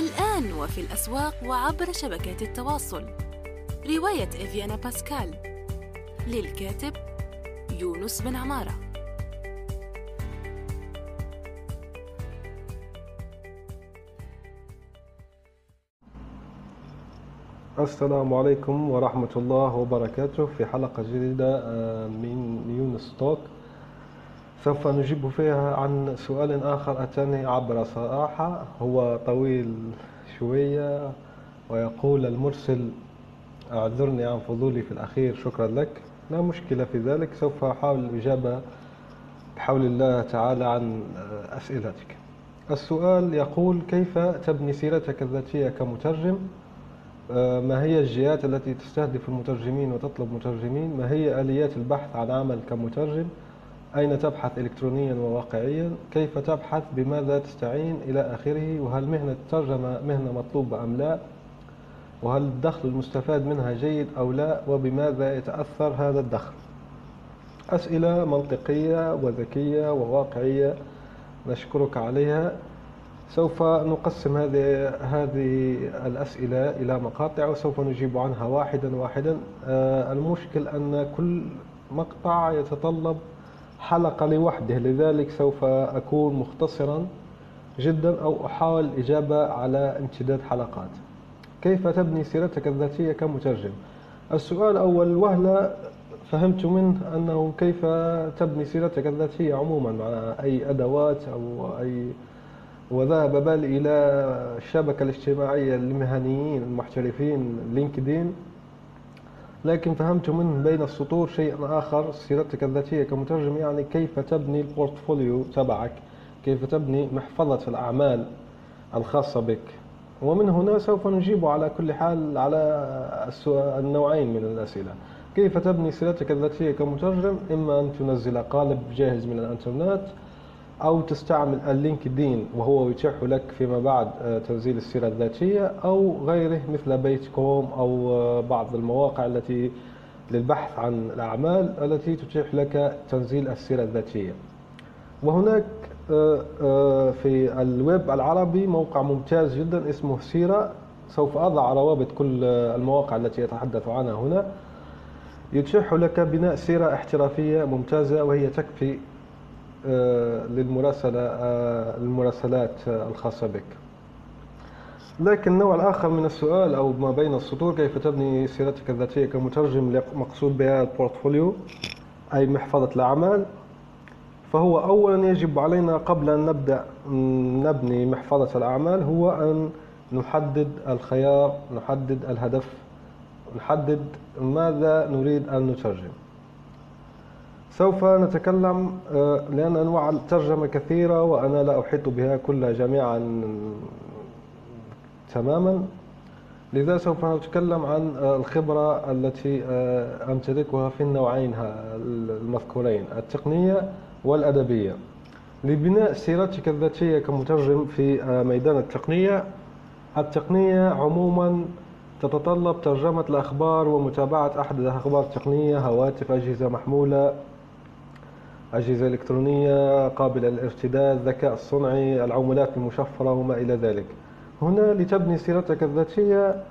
الآن وفي الأسواق وعبر شبكات التواصل. رواية إفيانا باسكال. للكاتب يونس بن عمارة. السلام عليكم ورحمة الله وبركاته في حلقة جديدة آه، من يونس توك. سوف نجيب فيها عن سؤال آخر أتاني عبر صراحة. هو طويل شوية ويقول المرسل أعذرني عن فضولي في الأخير شكرا لك. لا مشكلة في ذلك سوف أحاول الإجابة بحول الله تعالى عن أسئلتك. السؤال يقول كيف تبني سيرتك الذاتية كمترجم؟ ما هي الجهات التي تستهدف المترجمين وتطلب مترجمين؟ ما هي آليات البحث عن عمل كمترجم؟ أين تبحث إلكترونيا وواقعيا؟ كيف تبحث؟ بماذا تستعين؟ إلى آخره. وهل مهنة الترجمة مهنة مطلوبة أم لا؟ وهل الدخل المستفاد منها جيد أو لا؟ وبماذا يتأثر هذا الدخل؟ أسئلة منطقية وذكية وواقعية نشكرك عليها. سوف نقسم هذه هذه الأسئلة إلى مقاطع وسوف نجيب عنها واحدا واحدا. آه، المشكل أن كل مقطع يتطلب حلقة لوحده لذلك سوف أكون مختصرا جدا أو أحاول الإجابة على امتداد حلقات. كيف تبني سيرتك الذاتية كمترجم؟ السؤال أول وهلة فهمت منه أنه كيف تبني سيرتك الذاتية عموما؟ مع أي أدوات أو أي وذهب بالي إلى الشبكة الاجتماعية للمهنيين المحترفين LinkedIn؟ لكن فهمت منه بين السطور شيء آخر سيرتك الذاتية كمترجم يعني كيف تبني ال portfolio تبعك؟ كيف تبني محفظة الأعمال الخاصة بك؟ ومن هنا سوف نجيب على كل حال على النوعين من الأسئلة. كيف تبني سيرتك الذاتية كمترجم؟ إما أن تنزل قالب جاهز من الإنترنت أو تستعمل ال LinkedIn وهو يتيح لك فيما بعد آه، تنزيل السيرة الذاتية أو غيره مثل بيت كوم أو آه، بعض المواقع التي للبحث عن الأعمال التي تتيح لك تنزيل السيرة الذاتية. وهناك آه، في الويب العربي موقع ممتاز جدا اسمه سيرة. سوف أضع روابط كل المواقع التي يتحدث عنها هنا. يتيح لك بناء سيرة احترافية ممتازة وهي تكفي للمراسلة آه، المراسلات الخاصة بك. لكن النوع الآخر من السؤال أو ما بين السطور كيف تبني سيرتك الذاتية كمترجم مقصود بها ال portfolio؟ أي محفظة الأعمال؟ فهو أولا يجب علينا قبل أن نبدأ نبني محفظة الأعمال هو أن نحدد الخيار نحدد الهدف نحدد ماذا نريد أن نترجم. سوف نتكلم آه، لأن أنواع الترجمة كثيرة وأنا لا أحيط بها كلها جميعا تماما. لذا سوف نتكلم عن آه، الخبرة التي آه، أمتلكها في النوعين المذكورين التقنية والأدبية. لبناء سيرتك الذاتية كمترجم في ميدان التقنية التقنية عموما تتطلب ترجمة الأخبار ومتابعة أحد الأخبار التقنية هواتف أجهزة محمولة أجهزة إلكترونية قابلة للارتداد الذكاء الصنعي العملات المشفرة وما إلى ذلك. هنا لتبني سيرتك الذاتية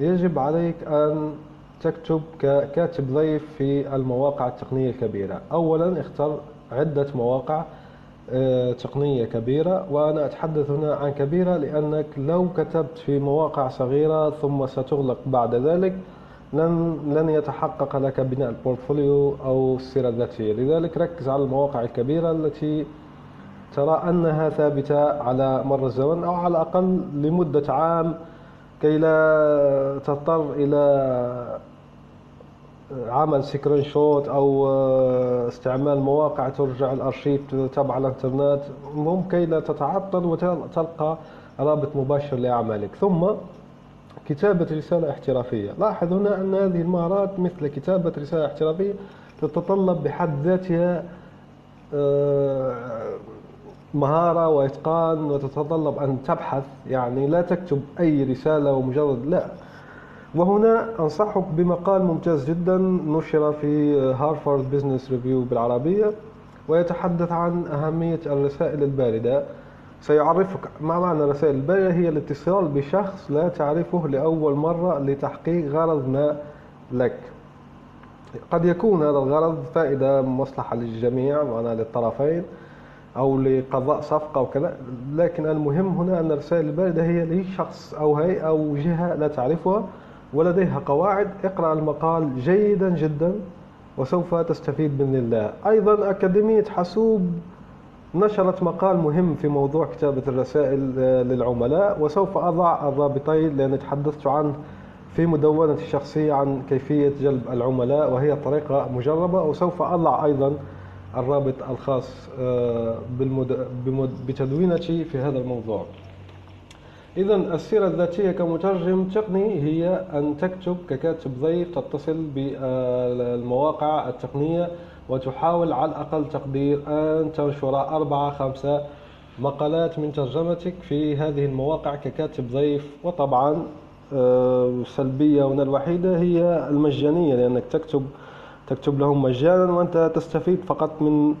يجب عليك أن تكتب ككاتب ضيف في المواقع التقنية الكبيرة. أولا اختر عدة مواقع آه، تقنية كبيرة وأنا أتحدث هنا عن كبيرة لأنك لو كتبت في مواقع صغيرة ثم ستغلق بعد ذلك لن لن يتحقق لك بناء البورتفوليو أو السيرة الذاتية. لذلك ركز على المواقع الكبيرة التي ترى أنها ثابتة على مر الزمن أو على الأقل لمدة عام كي لا تضطر إلى عمل screenshot أو استعمال مواقع ترجع الأرشيف تبع الإنترنت. ممكن لا تتعطل وتلقى رابط مباشر لاعمالك ثم كتابة رسالة احترافية. لاحظ هنا أن هذه المهارات مثل كتابة رسالة احترافية تتطلب بحد ذاتها آه، مهارة وإتقان وتتطلب أن تبحث. يعني لا تكتب أي رسالة ومجرد لا. وهنا أنصحك بمقال ممتاز جدا نشر في Harvard Business Review بالعربية ويتحدث عن أهمية الرسائل الباردة. سيعرفك. ما معنى رسائل الباردة هي الاتصال بشخص لا تعرفه لأول مرة لتحقيق غرض ما لك. قد يكون هذا الغرض فائدة مصلحة للجميع معنا للطرفين أو لقضاء صفقة وكذا. لكن المهم هنا أن الرسائل الباردة هي لشخص أو هيئة أو جهة لا تعرفها ولديها قواعد. اقرأ المقال جيدا جدا وسوف تستفيد بإذن الله. أيضا أكاديمية حاسوب نشرت مقال مهم في موضوع كتابة الرسائل للعملاء وسوف أضع الرابطين لأن تحدثت عنه في مدونتي الشخصية عن كيفية جلب العملاء وهي طريقة مجربة وسوف أضع أيضا الرابط الخاص آه، بتدوينتي في هذا الموضوع. إذا السيرة الذاتية كمترجم تقني هي أن تكتب ككاتب ضيف تتصل بالمواقع التقنية وتحاول على الأقل تقدير أن تنشر أربعة خمسة مقالات من ترجمتك في هذه المواقع ككاتب ضيف. وطبعا السلبية هنا الوحيدة هي المجانية لأنك تكتب تكتب لهم مجانا وأنت تستفيد فقط من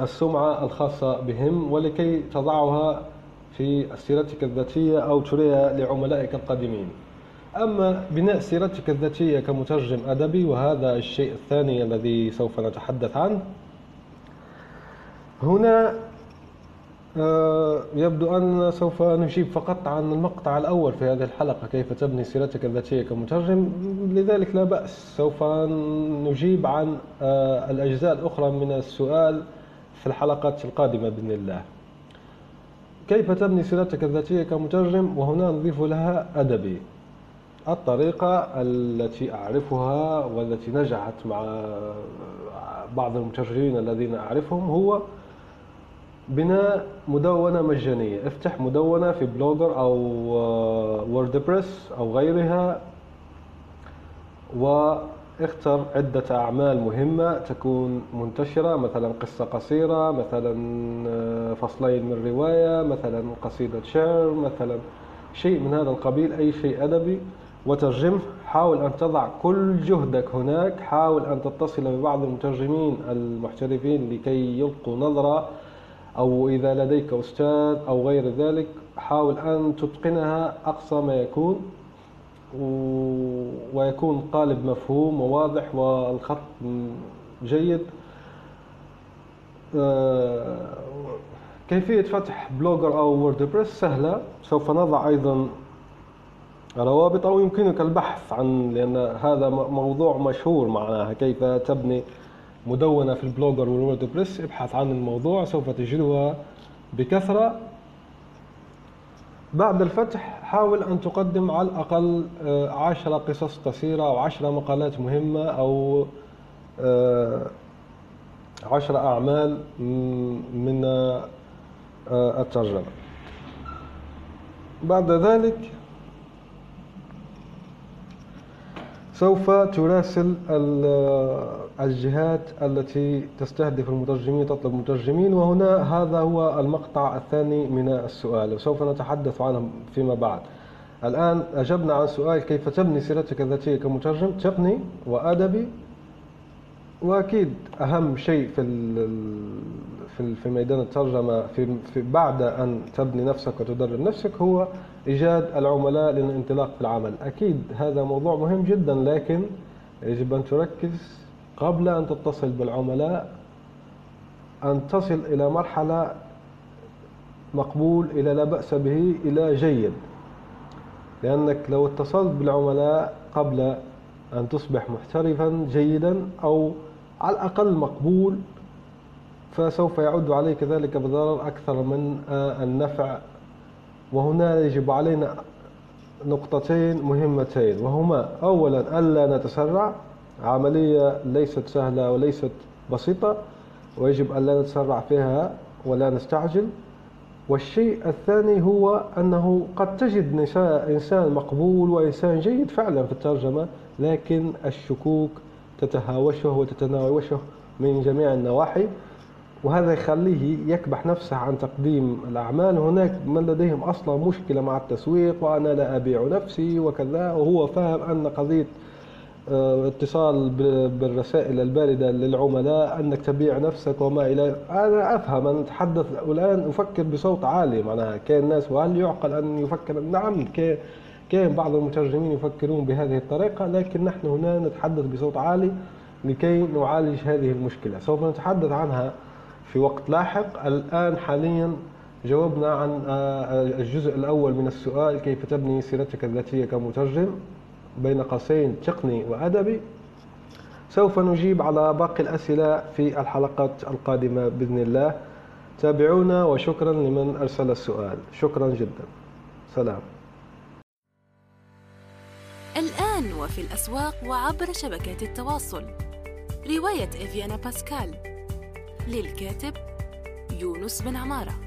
السمعة الخاصة بهم ولكي تضعها في سيرتك الذاتية أو تريها لعملائك القادمين. أما بناء سيرتك الذاتية كمترجم أدبي وهذا الشيء الثاني الذي سوف نتحدث عنه. هنا آه، يبدو أن سوف نجيب فقط عن المقطع الأول في هذه الحلقة كيف تبني سيرتك الذاتية كمترجم. لذلك لا بأس سوف نجيب عن آه، الأجزاء الأخرى من السؤال في الحلقات القادمة بإذن الله. كيف تبني سيرتك الذاتية كمترجم؟ وهنا نضيف لها أدبي. الطريقة التي أعرفها والتي نجحت مع بعض المترجمين الذين أعرفهم هو بناء مدونة مجانية. افتح مدونة في بلوجر أو ووردبريس أو غيرها واختر عدة أعمال مهمة تكون منتشرة مثلا قصة قصيرة مثلا آه، فصلين من رواية مثلا قصيدة شعر مثلا شيء من هذا القبيل أي شيء أدبي. وترجمه حاول أن تضع كل جهدك هناك حاول أن تتصل ببعض المترجمين المحترفين لكي يلقوا نظرة أو إذا لديك أستاذ أو غير ذلك حاول أن تتقنها أقصى ما يكون ويكون قالب مفهوم وواضح والخط جيد. آه، كيفية فتح Blogger أو WordPress سهلة. سوف نضع أيضا روابط أو يمكنك البحث عن لأن هذا موضوع مشهور معناها كيف تبني مدونة في البلوجر والوردبريس ابحث عن الموضوع سوف تجدها بكثرة. بعد الفتح حاول أن تقدم على الأقل آه، عشرة قصص قصيرة أو عشرة مقالات مهمة أو آه، عشرة أعمال من آه، الترجمة. بعد ذلك سوف تراسل الجهات التي تستهدف المترجمين تطلب مترجمين وهنا هذا هو المقطع الثاني من السؤال وسوف نتحدث عنه فيما بعد. الآن أجبنا عن سؤال كيف تبني سيرتك الذاتية كمترجم؟ تقني وأدبي. وأكيد أهم شيء في في ميدان الترجمة في بعد أن تبني نفسك وتدرب نفسك هو إيجاد العملاء للانطلاق في العمل. أكيد هذا موضوع مهم جدا لكن يجب أن تركز قبل أن تتصل بالعملاء أن تصل إلى مرحلة مقبول إلى لا بأس به إلى جيد. لأنك لو اتصلت بالعملاء قبل أن تصبح محترفا جيدا أو على الأقل مقبول فسوف يعود عليك ذلك بضرر أكثر من النفع وهنا يجب علينا نقطتين مهمتين وهما أولا ألا نتسرع عملية ليست سهلة وليست بسيطة ويجب ألا نتسرع فيها ولا نستعجل. والشيء الثاني هو أنه قد تجد إنسان مقبول وإنسان جيد فعلا في الترجمة لكن الشكوك تتهاوشه وتتناوشه من جميع النواحي. وهذا يخليه يكبح نفسه عن تقديم الأعمال. هناك من لديهم أصلا مشكلة مع التسويق وأنا لا أبيع نفسي وكذا. وهو فاهم أن قضية آه، اتصال بالرسائل الباردة للعملاء أنك تبيع نفسك وما إلى أنا أفهم أنا أتحدث الآن أفكر بصوت عالي. معناها كان ناس وهل يعقل أن يفكر؟ نعم كان بعض المترجمين يفكرون بهذه الطريقة لكن نحن هنا نتحدث بصوت عالي لكي نعالج هذه المشكلة. سوف نتحدث عنها في وقت لاحق. الآن حاليا جاوبنا عن آه، الجزء الأول من السؤال كيف تبني سيرتك الذاتية كمترجم بين قوسين تقني وأدبي؟ سوف نجيب على باقي الأسئلة في الحلقات القادمة بإذن الله. تابعونا وشكرا لمن أرسل السؤال. شكرا جدا. سلام. الآن وفي الأسواق وعبر شبكات التواصل. رواية إفيانا باسكال. للكاتب يونس بن عمارة.